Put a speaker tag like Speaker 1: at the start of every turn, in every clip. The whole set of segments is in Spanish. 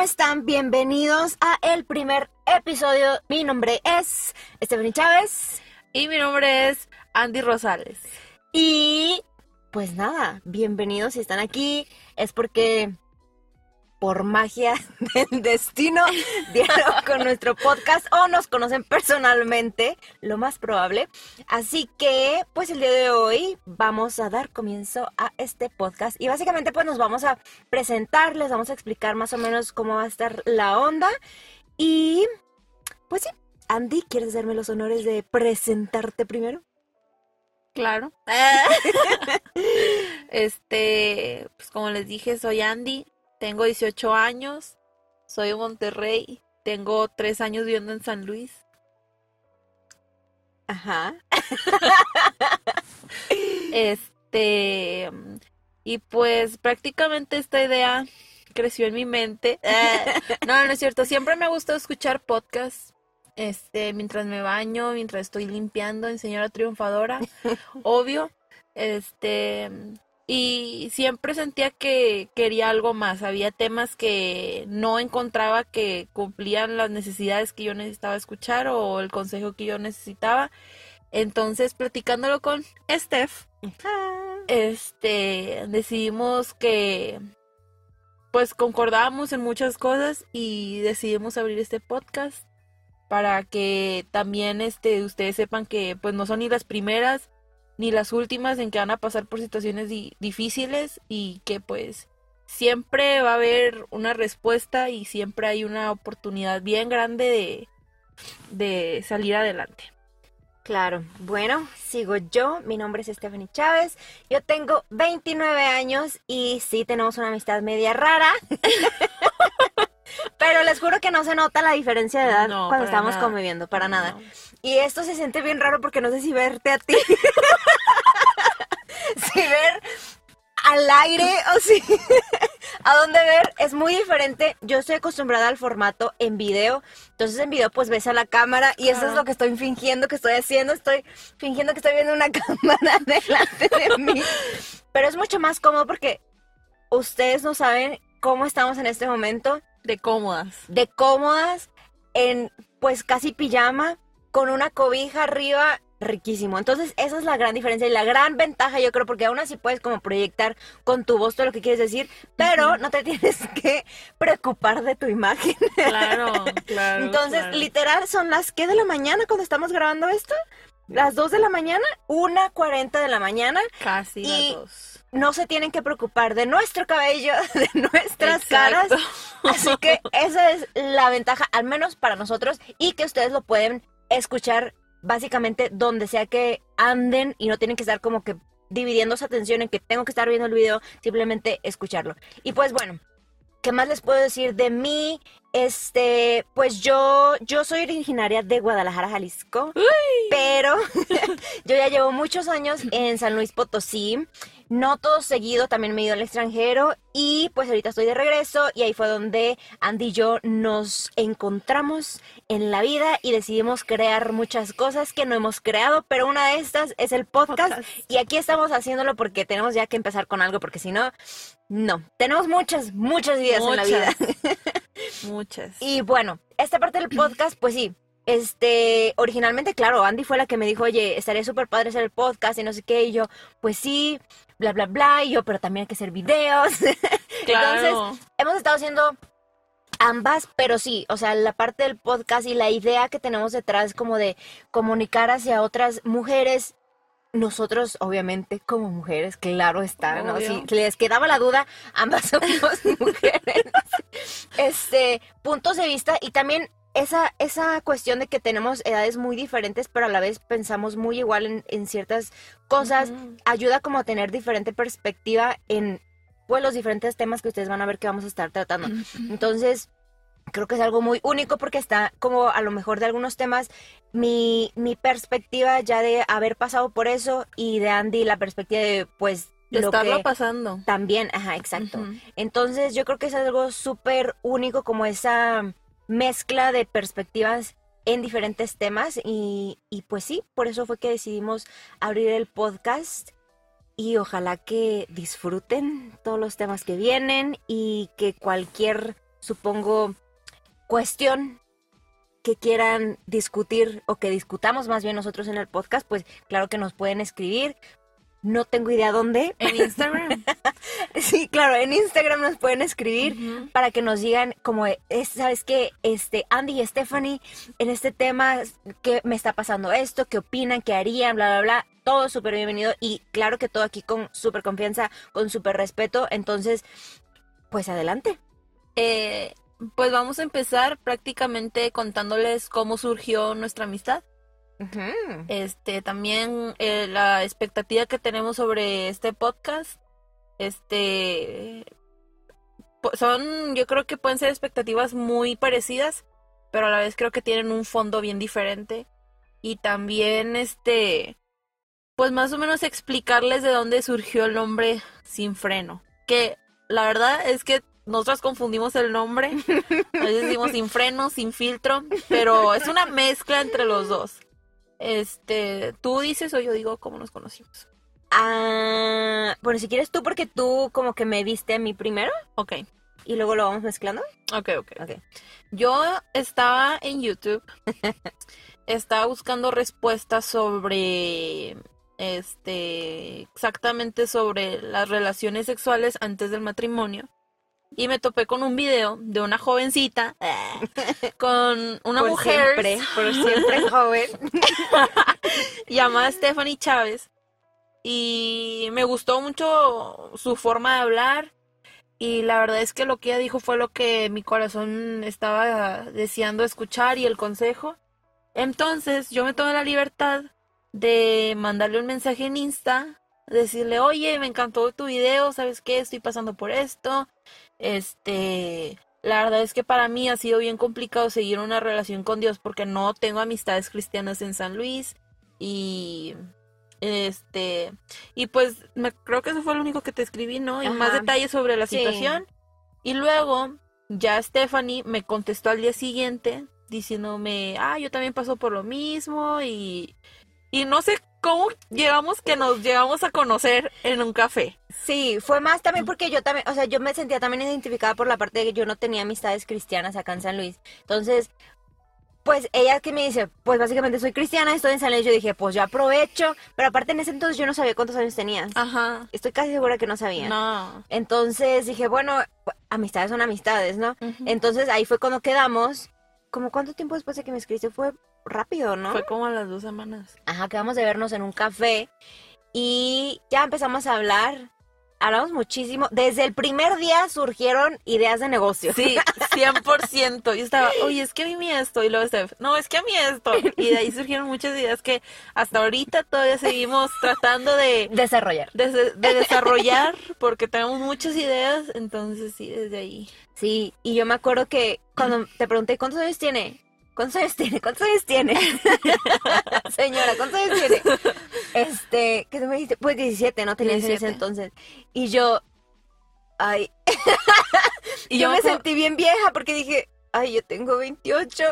Speaker 1: Hola, ¿cómo están? Bienvenidos a el primer episodio. Mi nombre es Stephanie Chávez.
Speaker 2: Y mi nombre es Andy Rosales.
Speaker 1: Y pues nada, bienvenidos si están aquí. Es porque por magia del destino dieron con nuestro podcast o nos conocen personalmente, lo más probable. Así que, pues el día de hoy vamos a dar comienzo a este podcast y básicamente pues nos vamos a presentar, les vamos a explicar más o menos cómo va a estar la onda y pues sí, Andy, ¿quieres darme los honores de presentarte primero?
Speaker 2: Claro. este, pues como les dije, soy Andy, tengo 18 años, soy de Monterrey, tengo 3 años viviendo en San Luis.
Speaker 1: Ajá.
Speaker 2: este, y pues prácticamente esta idea creció en mi mente. no, no es cierto, siempre me ha gustado escuchar podcasts. Este, mientras me baño, mientras estoy limpiando en Señora Triunfadora, obvio. Este, y siempre sentía que quería algo más. Había temas que no encontraba que cumplían las necesidades que yo necesitaba escuchar o el consejo que yo necesitaba. Entonces, platicándolo con Steph, este, decidimos que pues concordábamos en muchas cosas y decidimos abrir este podcast para que también este ustedes sepan que pues no son ni las primeras ni las últimas en que van a pasar por situaciones difíciles y que pues siempre va a haber una respuesta y siempre hay una oportunidad bien grande de, de salir adelante.
Speaker 1: Claro, bueno, sigo yo, mi nombre es Stephanie Chávez, yo tengo 29 años y sí tenemos una amistad media rara, pero les juro que no se nota la diferencia de edad cuando estamos conviviendo, para nada. Y esto se siente bien raro porque no sé si verte a ti. si ver al aire o si a dónde ver es muy diferente. Yo estoy acostumbrada al formato en video, entonces en video pues ves a la cámara y eso es lo que estoy fingiendo que estoy haciendo, estoy fingiendo que estoy viendo una cámara delante de mí. Pero es mucho más cómodo porque ustedes no saben cómo estamos en este momento
Speaker 2: de cómodas.
Speaker 1: De cómodas en pues casi pijama con una cobija arriba riquísimo. Entonces, esa es la gran diferencia y la gran ventaja, yo creo, porque aún así puedes como proyectar con tu voz todo lo que quieres decir, pero no te tienes que preocupar de tu imagen.
Speaker 2: Claro, claro.
Speaker 1: Entonces, literal, son las que de la mañana cuando estamos grabando esto. Las 2 de la mañana, una 40 de la mañana.
Speaker 2: Casi las 2.
Speaker 1: No se tienen que preocupar de nuestro cabello, de nuestras caras. Así que esa es la ventaja, al menos para nosotros, y que ustedes lo pueden escuchar básicamente donde sea que anden y no tienen que estar como que dividiendo su atención en que tengo que estar viendo el video, simplemente escucharlo. Y pues bueno, ¿qué más les puedo decir de mí? Este, pues yo, yo soy originaria de Guadalajara, Jalisco, pero yo ya llevo muchos años en San Luis Potosí no todo seguido, también me he ido al extranjero y pues ahorita estoy de regreso y ahí fue donde Andy y yo nos encontramos en la vida y decidimos crear muchas cosas que no hemos creado, pero una de estas es el podcast, y aquí estamos haciéndolo porque tenemos ya que empezar con algo porque si no, no, tenemos muchas, muchas vidas en la vida.
Speaker 2: muchas.
Speaker 1: Y bueno, esta parte del podcast, pues sí, este, originalmente, claro, Andy fue la que me dijo, oye, estaría súper padre hacer el podcast y no sé qué, y yo, pues sí, bla, bla, bla, y yo, pero también hay que hacer videos. Entonces, hemos estado haciendo ambas, pero sí, o sea, la parte del podcast y la idea que tenemos detrás como de comunicar hacia otras mujeres nosotros, obviamente, como mujeres, claro está, ¿no? Si les quedaba la duda, ambas somos mujeres. este, puntos de vista y también esa, esa cuestión de que tenemos edades muy diferentes, pero a la vez pensamos muy igual en, ciertas cosas, ayuda como a tener diferente perspectiva en pues, los diferentes temas que ustedes van a ver que vamos a estar tratando. Entonces, creo que es algo muy único porque está como a lo mejor de algunos temas mi, mi perspectiva ya de haber pasado por eso y de Andy la perspectiva de pues
Speaker 2: de estarlo pasando.
Speaker 1: También, ajá, exacto. Entonces yo creo que es algo súper único como esa mezcla de perspectivas en diferentes temas y, pues sí, por eso fue que decidimos abrir el podcast y ojalá que disfruten todos los temas que vienen y que cualquier supongo, cuestión que quieran discutir o que discutamos más bien nosotros en el podcast, pues claro que nos pueden escribir. No tengo idea dónde.
Speaker 2: En Instagram.
Speaker 1: sí, claro, en Instagram nos pueden escribir para que nos digan como, es, ¿sabes qué? Este, Andy y Stephanie, en este tema, ¿qué me está pasando esto? ¿Qué opinan? ¿Qué harían? Bla, bla, bla. Todo súper bienvenido y claro que todo aquí con súper confianza, con súper respeto. Entonces, pues adelante.
Speaker 2: Eh, pues vamos a empezar prácticamente contándoles cómo surgió nuestra amistad. Este, también eh, la expectativa que tenemos sobre este podcast. Este, son, yo creo que pueden ser expectativas muy parecidas, pero a la vez creo que tienen un fondo bien diferente. Y también, este, pues más o menos explicarles de dónde surgió el nombre Sin Freno. Que la verdad es que nosotros confundimos el nombre. A veces decimos sin freno, sin filtro, pero es una mezcla entre los dos. Este, tú dices o yo digo cómo nos conocimos.
Speaker 1: Ah, bueno, si quieres tú, porque tú como que me viste a mí primero
Speaker 2: Ok,
Speaker 1: y luego lo vamos mezclando.
Speaker 2: ok, ok.
Speaker 1: Ok.
Speaker 2: Yo estaba en YouTube, estaba buscando respuestas sobre, este, exactamente sobre las relaciones sexuales antes del matrimonio. Y me topé con un video de una jovencita con una
Speaker 1: por
Speaker 2: mujer
Speaker 1: siempre, por siempre joven.
Speaker 2: llamada Stephanie Chávez. Y me gustó mucho su forma de hablar. Y la verdad es que lo que ella dijo fue lo que mi corazón estaba deseando escuchar y el consejo. Entonces yo me tomé la libertad de mandarle un mensaje en Insta, decirle, oye, me encantó tu video, ¿sabes qué? Estoy pasando por esto. Este, la verdad es que para mí ha sido bien complicado seguir una relación con Dios porque no tengo amistades cristianas en San Luis y este y pues me creo que eso fue lo único que te escribí, ¿no? Y más detalles sobre la
Speaker 1: Sí.
Speaker 2: situación. Y luego ya Stephanie me contestó al día siguiente diciéndome, "Ah, yo también paso por lo mismo" y y no sé cómo llegamos que nos llegamos a conocer en un café.
Speaker 1: Sí, fue más también porque yo también, o sea, yo me sentía también identificada por la parte de que yo no tenía amistades cristianas acá en San Luis. Entonces, pues ella que me dice, pues básicamente soy cristiana, estoy en San Luis, yo dije, pues yo aprovecho, pero aparte en ese entonces yo no sabía cuántos años tenías.
Speaker 2: Ajá.
Speaker 1: Estoy casi segura que no sabía.
Speaker 2: No.
Speaker 1: Entonces dije, bueno, amistades son amistades, ¿no? Entonces ahí fue cuando quedamos. ¿Como cuánto tiempo después de que me escribiste? Fue rápido, ¿no?
Speaker 2: Fue como a las dos semanas.
Speaker 1: Ajá, quedamos de vernos en un café y ya empezamos a hablar. Hablamos muchísimo. Desde el primer día surgieron ideas de negocio.
Speaker 2: Sí, 100%. Yo estaba, oye, es que a mí esto. Y luego Steph, no, es que a mí esto. Y de ahí surgieron muchas ideas que hasta ahorita todavía seguimos tratando de,
Speaker 1: Desarrollar.
Speaker 2: de, de desarrollar porque tenemos muchas ideas. Entonces, sí, desde ahí.
Speaker 1: Sí, y yo me acuerdo que cuando te pregunté, ¿cuántos años tiene? ¿Cuántos años tiene? ¿Cuántos años tiene? Señora, ¿cuántos años tiene? Este, ¿qué me dijiste? Pues 17, ¿no? En ese
Speaker 2: 17.
Speaker 1: entonces. Y yo, ay,
Speaker 2: Y
Speaker 1: yo
Speaker 2: yo,
Speaker 1: me
Speaker 2: acuerdo-
Speaker 1: sentí bien vieja porque dije, ay, yo tengo 28.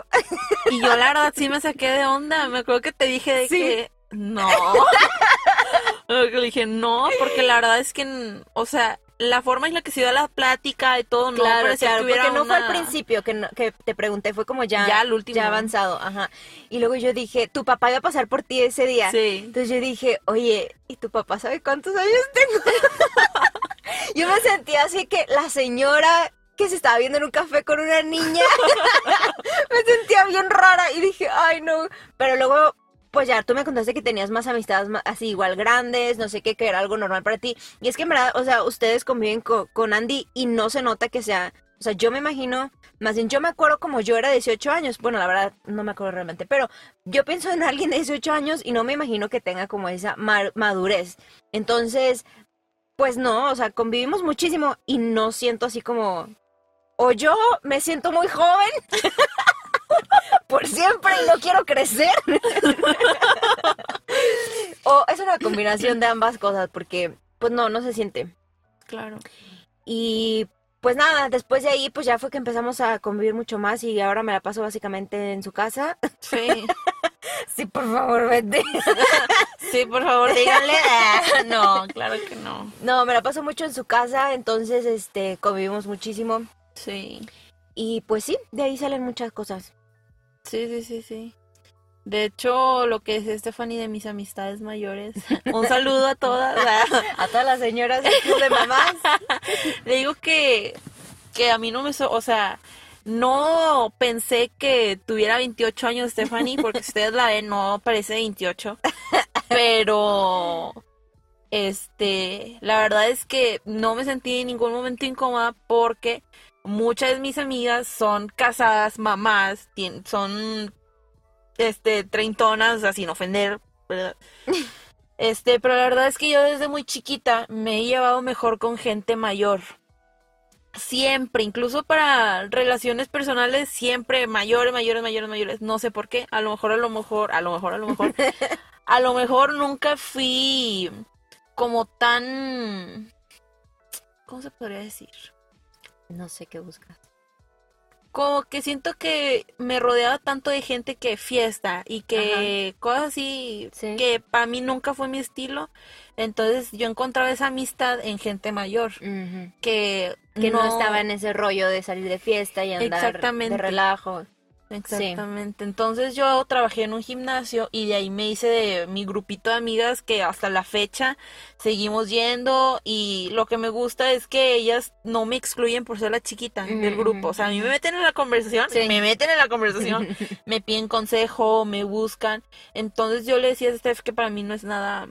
Speaker 2: y yo la verdad sí me saqué de onda. Me acuerdo que te dije de
Speaker 1: Sí.
Speaker 2: que no. Le dije no, porque la verdad es que, o sea, la forma en la que se dio la plática y todo, no
Speaker 1: Claro,
Speaker 2: parecía
Speaker 1: claro,
Speaker 2: que hubiera
Speaker 1: porque no fue al principio que, no- que te pregunté, fue como ya,
Speaker 2: Ya al último.
Speaker 1: ya avanzado, ajá. Y luego yo dije, tu papá iba a pasar por ti ese día.
Speaker 2: Sí.
Speaker 1: Entonces yo dije, oye, ¿y tu papá sabe cuántos años tengo? yo me sentía así que la señora que se estaba viendo en un café con una niña, me sentía bien rara y dije, ay no, pero luego... Pues ya, tú me contaste que tenías más amistades así igual grandes, no sé qué, que era algo normal para ti. Y es que en verdad, o sea, ustedes conviven co- con Andy y no se nota que sea, o sea, yo me imagino, más bien yo me acuerdo como yo era 18 años, bueno, la verdad no me acuerdo realmente, pero yo pienso en alguien de 18 años y no me imagino que tenga como esa ma- madurez. Entonces, pues no, o sea, convivimos muchísimo y no siento así como, o yo me siento muy joven por siempre y no quiero crecer. o es una combinación de ambas cosas porque, pues no, no se siente.
Speaker 2: Claro.
Speaker 1: Y pues nada, después de ahí pues ya fue que empezamos a convivir mucho más y ahora me la paso básicamente en su casa.
Speaker 2: Sí.
Speaker 1: Sí, por favor, vete.
Speaker 2: Sí, por favor, díganle. Ah, No, claro que no.
Speaker 1: No, me la paso mucho en su casa, entonces este convivimos muchísimo.
Speaker 2: Sí.
Speaker 1: y pues sí, de ahí salen muchas cosas.
Speaker 2: Sí, sí, sí, sí. De hecho, lo que es Stephanie de mis amistades mayores. Un saludo a todas.
Speaker 1: a todas las señoras de mamás.
Speaker 2: Le digo que, que a mí no me... So o sea, no pensé que tuviera 28 años Stephanie, porque ustedes la ven, no parece 28. Pero... Este, la verdad es que no me sentí en ningún momento incómoda porque muchas de mis amigas son casadas, mamás, son este treintonas, así sin ofender, Este, pero la verdad es que yo desde muy chiquita me he llevado mejor con gente mayor. Siempre, incluso para relaciones personales, siempre mayores, mayores, mayores, mayores. No sé por qué. A lo mejor, a lo mejor, a lo mejor, a lo mejor. a lo mejor nunca fui como tan... ¿Cómo se podría decir?
Speaker 1: No sé qué buscas.
Speaker 2: Como que siento que me rodeaba tanto de gente que fiesta y que cosas así que para mí nunca fue mi estilo. Entonces yo encontraba esa amistad en gente mayor que,
Speaker 1: que no... estaba en ese rollo de salir de fiesta y andar de relajo.
Speaker 2: Exactamente. Entonces yo trabajé en un gimnasio y de ahí me hice de mi grupito de amigas que hasta la fecha seguimos yendo y lo que me gusta es que ellas no me excluyen por ser la chiquita del grupo. O sea, a mí me meten en la conversación, me meten en la conversación, me piden consejo, me buscan. Entonces yo le decía a Steph que para mí no es nada,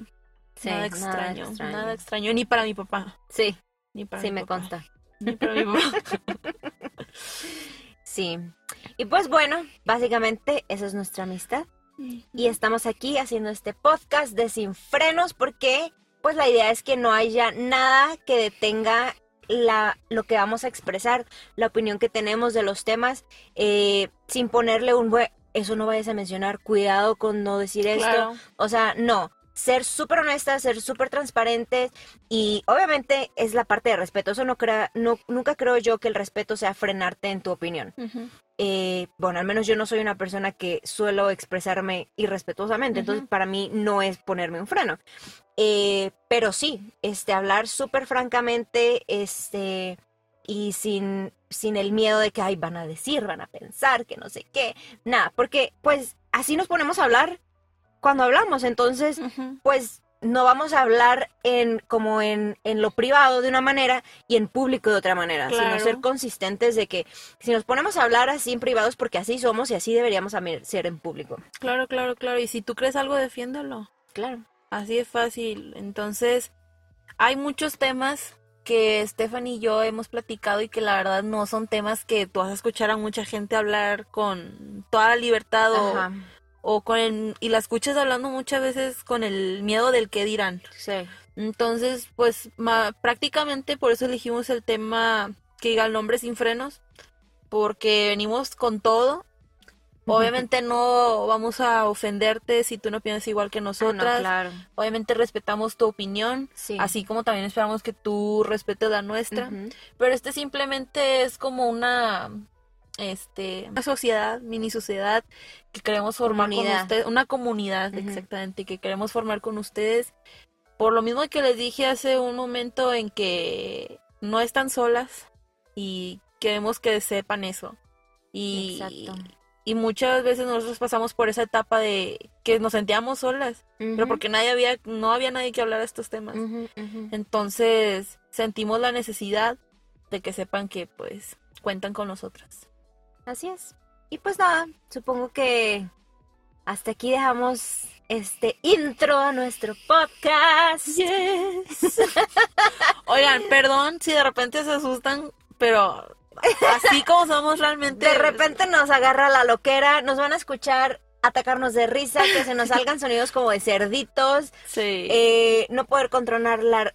Speaker 2: nada, extraño, nada, extraño, ni para mi papá.
Speaker 1: Sí.
Speaker 2: Ni para
Speaker 1: sí, me consta.
Speaker 2: Ni para mi papá.
Speaker 1: Sí. Y pues bueno, básicamente esa es nuestra amistad. Y estamos aquí haciendo este podcast de Sin Frenos porque pues la idea es que no haya nada que detenga la, lo que vamos a expresar, la opinión que tenemos de los temas, eh, sin ponerle un, eso no vayas a mencionar, cuidado con no decir esto. O sea, no, ser súper honestas, ser súper transparentes y obviamente es la parte de respeto. Eso no, crea, no nunca creo yo que el respeto sea frenarte en tu opinión. Eh, bueno, al menos yo no soy una persona que suelo expresarme irrespetuosamente, entonces para mí no es ponerme un freno. Eh, pero sí, este, hablar súper francamente, este, y sin, sin el miedo de que, ay, van a decir, van a pensar, que no sé qué, nada, porque pues así nos ponemos a hablar cuando hablamos. Entonces, pues no vamos a hablar en como en, en, lo privado de una manera y en público de otra manera, sino ser consistentes de que si nos ponemos a hablar así en privados porque así somos y así deberíamos ser en público.
Speaker 2: Claro, claro, claro. Y si tú crees algo, defiéndelo.
Speaker 1: Claro.
Speaker 2: Así es fácil. Entonces, hay muchos temas que Stephanie y yo hemos platicado y que la verdad no son temas que tú vas a escuchar a mucha gente hablar con toda libertad o o con el, y la escuchas hablando muchas veces con el miedo del que dirán.
Speaker 1: Sí.
Speaker 2: Entonces, pues prácticamente por eso elegimos el tema que diga el nombre sin frenos, porque venimos con todo. Obviamente no vamos a ofenderte si tú no piensas igual que ah, nosotras.
Speaker 1: claro.
Speaker 2: Obviamente respetamos tu opinión, así como también esperamos que tú respetes la nuestra. Pero este simplemente es como una este, una sociedad, mini sociedad que queremos formar con ustedes, una comunidad exactamente que queremos formar con ustedes. Por lo mismo que les dije hace un momento en que no están solas y queremos que sepan eso. Y, y muchas veces nosotros pasamos por esa etapa de que nos sentíamos solas, pero porque nadie había, no había nadie que hablar de estos temas. Entonces sentimos la necesidad de que sepan que pues cuentan con nosotras.
Speaker 1: Así es. Y pues nada, supongo que hasta aquí dejamos este intro a nuestro podcast.
Speaker 2: Yes. Oigan, perdón si de repente se asustan, pero así como somos realmente.
Speaker 1: De repente nos agarra la loquera, nos van a escuchar atacarnos de risa, que se nos salgan sonidos como de cerditos.
Speaker 2: Sí.
Speaker 1: Eh, no poder controlar la,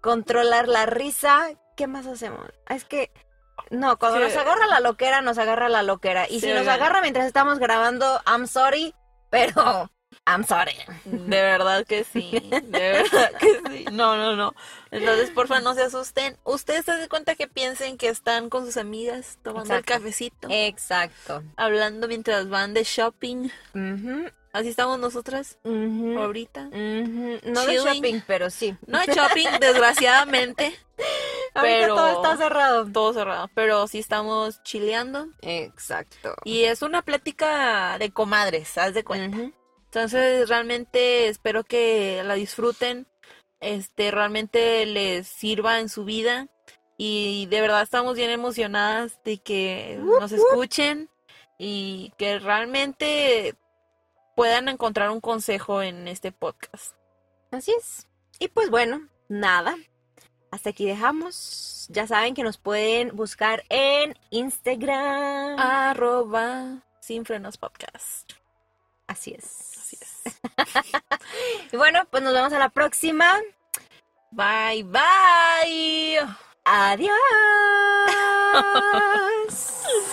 Speaker 1: controlar la risa. ¿Qué más hacemos? Es que no, cuando nos agarra la loquera, nos agarra la loquera. Y si nos agarra mientras estamos grabando, I'm sorry, pero I'm sorry.
Speaker 2: De verdad que sí, de verdad que sí. No, no, no. Entonces, porfa, no se asusten. Ustedes se dan cuenta que piensen que están con sus amigas tomando el cafecito.
Speaker 1: Exacto.
Speaker 2: Hablando mientras van de shopping. Así estamos nosotras ahorita.
Speaker 1: No de
Speaker 2: Chilling.
Speaker 1: shopping, pero sí.
Speaker 2: No hay shopping, desgraciadamente. Pero-
Speaker 1: todo está cerrado.
Speaker 2: Todo cerrado. Pero sí estamos chileando.
Speaker 1: Exacto.
Speaker 2: Y es una plática de comadres, haz de cuenta. Entonces, realmente espero que la disfruten. Este, realmente les sirva en su vida. Y de verdad estamos bien emocionadas de que nos escuchen y que realmente puedan encontrar un consejo en este podcast.
Speaker 1: Así es. Y pues bueno, nada. Hasta aquí dejamos. Ya saben que nos pueden buscar en Instagram.
Speaker 2: Arroba sin frenos podcast.
Speaker 1: Así es.
Speaker 2: Así es.
Speaker 1: Y bueno, pues nos vemos a la próxima.
Speaker 2: Bye, bye.
Speaker 1: Adiós.